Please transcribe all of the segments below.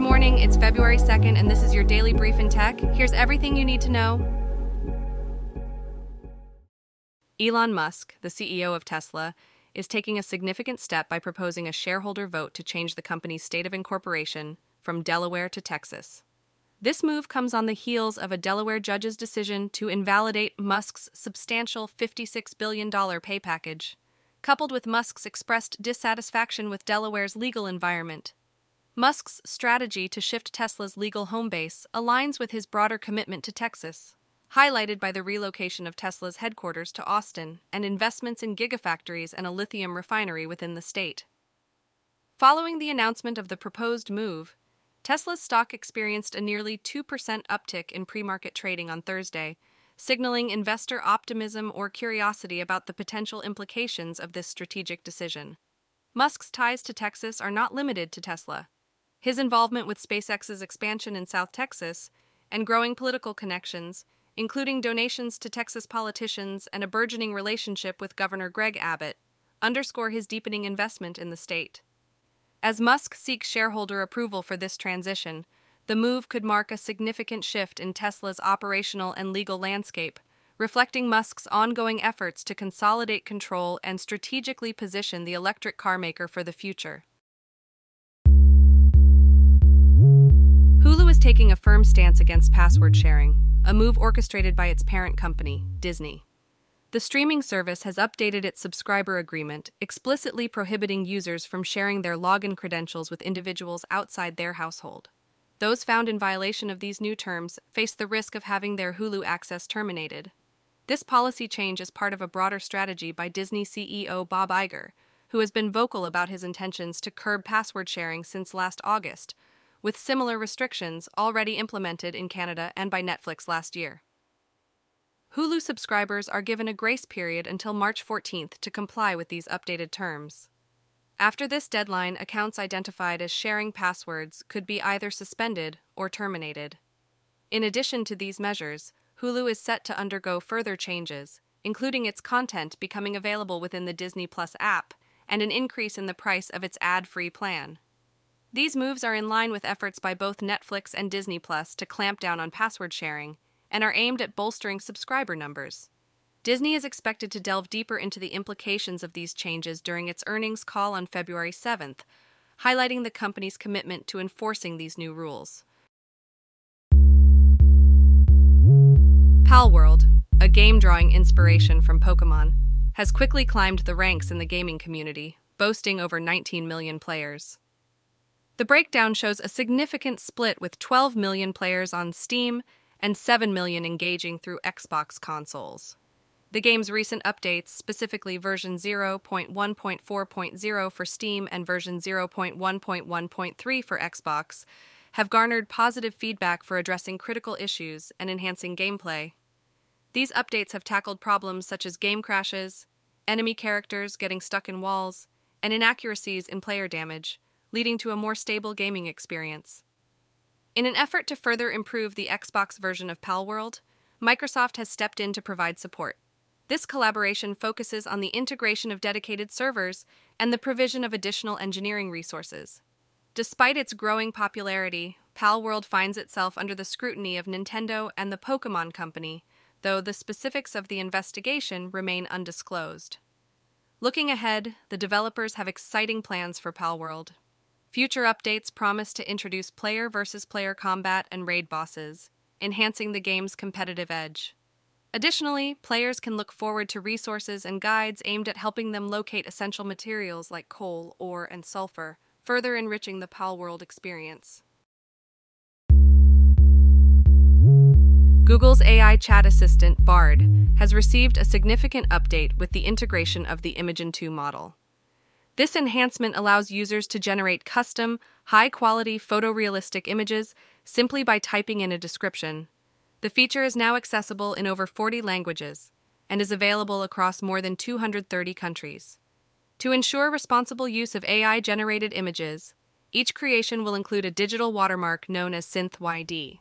morning, it's February 2nd, and this is your daily brief in tech. Here's everything you need to know. Elon Musk, the CEO of Tesla, is taking a significant step by proposing a shareholder vote to change the company's state of incorporation from Delaware to Texas. This move comes on the heels of a Delaware judge's decision to invalidate Musk's substantial $56 billion pay package, coupled with Musk's expressed dissatisfaction with Delaware's legal environment. Musk's strategy to shift Tesla's legal home base aligns with his broader commitment to Texas, highlighted by the relocation of Tesla's headquarters to Austin and investments in gigafactories and a lithium refinery within the state. Following the announcement of the proposed move, Tesla's stock experienced a nearly 2% uptick in pre market trading on Thursday, signaling investor optimism or curiosity about the potential implications of this strategic decision. Musk's ties to Texas are not limited to Tesla. His involvement with SpaceX's expansion in South Texas and growing political connections, including donations to Texas politicians and a burgeoning relationship with Governor Greg Abbott, underscore his deepening investment in the state. As Musk seeks shareholder approval for this transition, the move could mark a significant shift in Tesla's operational and legal landscape, reflecting Musk's ongoing efforts to consolidate control and strategically position the electric car maker for the future. Taking a firm stance against password sharing, a move orchestrated by its parent company, Disney. The streaming service has updated its subscriber agreement, explicitly prohibiting users from sharing their login credentials with individuals outside their household. Those found in violation of these new terms face the risk of having their Hulu access terminated. This policy change is part of a broader strategy by Disney CEO Bob Iger, who has been vocal about his intentions to curb password sharing since last August, with similar restrictions already implemented in Canada and by Netflix last year. Hulu subscribers are given a grace period until March 14th to comply with these updated terms. After this deadline, accounts identified as sharing passwords could be either suspended or terminated. In addition to these measures, Hulu is set to undergo further changes, including its content becoming available within the Disney Plus app and an increase in the price of its ad free plan. These moves are in line with efforts by both Netflix and Disney Plus to clamp down on password sharing and are aimed at bolstering subscriber numbers. Disney is expected to delve deeper into the implications of these changes during its earnings call on February 7th, highlighting the company's commitment to enforcing these new rules. Palworld, a game drawing inspiration from Pokemon, has quickly climbed the ranks in the gaming community, boasting over 19 million players. The breakdown shows a significant split with 12 million players on Steam and 7 million engaging through Xbox consoles. The game's recent updates, specifically version 0.1.4.0 for Steam and version 0.1.1.3 for Xbox, have garnered positive feedback for addressing critical issues and enhancing gameplay. These updates have tackled problems such as game crashes, enemy characters getting stuck in walls, and inaccuracies in player damage, leading to a more stable gaming experience. In an effort to further improve the Xbox version of Palworld, Microsoft has stepped in to provide support. This collaboration focuses on the integration of dedicated servers and the provision of additional engineering resources. Despite its growing popularity, Palworld finds itself under the scrutiny of Nintendo and the Pokemon Company, though the specifics of the investigation remain undisclosed. Looking ahead, the developers have exciting plans for Palworld, Future updates promise to introduce player versus player combat and raid bosses, enhancing the game's competitive edge. Additionally, players can look forward to resources and guides aimed at helping them locate essential materials like coal, ore, and sulfur, further enriching the Palworld experience. Google's AI chat assistant, Bard, has received a significant update with the integration of the Imagen 2 model. This enhancement allows users to generate custom, high quality photorealistic images simply by typing in a description. The feature is now accessible in over 40 languages and is available across more than 230 countries. To ensure responsible use of AI generated images, each creation will include a digital watermark known as SynthID.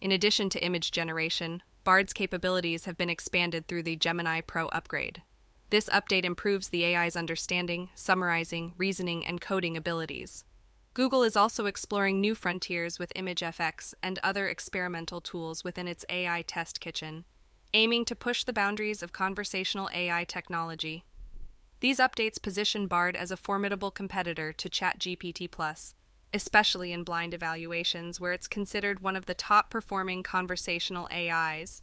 In addition to image generation, Bard's capabilities have been expanded through the Gemini Pro upgrade. This update improves the AI's understanding, summarizing, reasoning, and coding abilities. Google is also exploring new frontiers with ImageFX and other experimental tools within its AI test kitchen, aiming to push the boundaries of conversational AI technology. These updates position Bard as a formidable competitor to ChatGPT Plus, especially in blind evaluations where it's considered one of the top performing conversational AIs.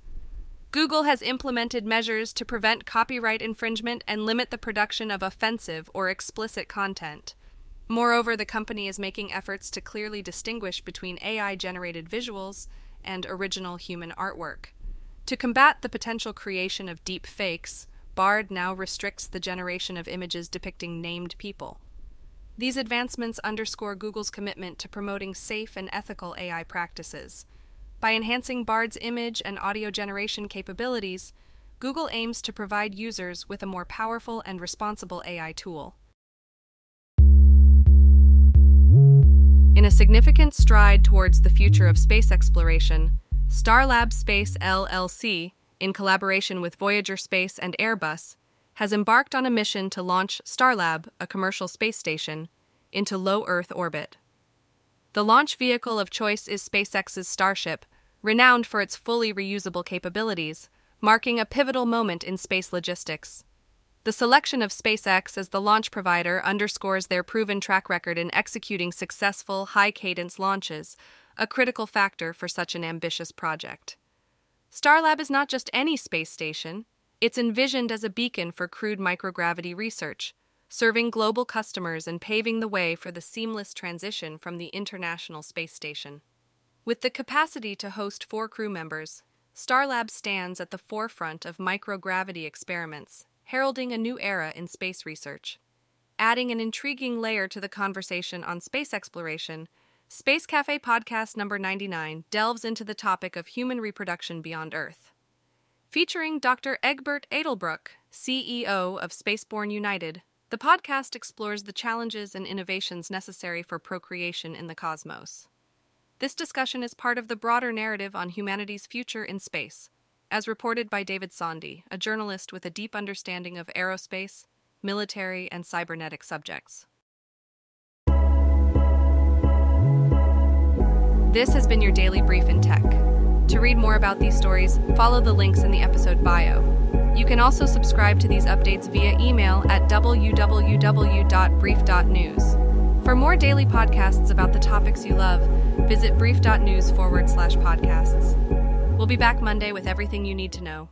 Google has implemented measures to prevent copyright infringement and limit the production of offensive or explicit content. Moreover, the company is making efforts to clearly distinguish between AI generated visuals and original human artwork. To combat the potential creation of deep fakes, Bard now restricts the generation of images depicting named people. These advancements underscore Google's commitment to promoting safe and ethical AI practices. By enhancing Bard's image and audio generation capabilities, Google aims to provide users with a more powerful and responsible AI tool. In a significant stride towards the future of space exploration, Starlab Space LLC, in collaboration with Voyager Space and Airbus, has embarked on a mission to launch Starlab, a commercial space station, into low Earth orbit. The launch vehicle of choice is SpaceX's Starship, renowned for its fully reusable capabilities, marking a pivotal moment in space logistics. The selection of SpaceX as the launch provider underscores their proven track record in executing successful, high cadence launches, a critical factor for such an ambitious project. Starlab is not just any space station, it's envisioned as a beacon for crewed microgravity research, serving global customers and paving the way for the seamless transition from the International Space Station. With the capacity to host four crew members, Starlab stands at the forefront of microgravity experiments, heralding a new era in space research. Adding an intriguing layer to the conversation on space exploration, Space Cafe podcast number 99 delves into the topic of human reproduction beyond Earth. Featuring Dr. Egbert Edelbroek, CEO of SpaceBorn United, the podcast explores the challenges and innovations necessary for procreation in the cosmos. This discussion is part of the broader narrative on humanity's future in space, as reported by David Szondy, a journalist with a deep understanding of aerospace, military, and cybernetic subjects. This has been your daily brief in tech. To read more about these stories, follow the links in the episode bio. You can also subscribe to these updates via email at www.brief.news. For more daily podcasts about the topics you love, visit brief.news forward slash podcasts. We'll be back Monday with everything you need to know.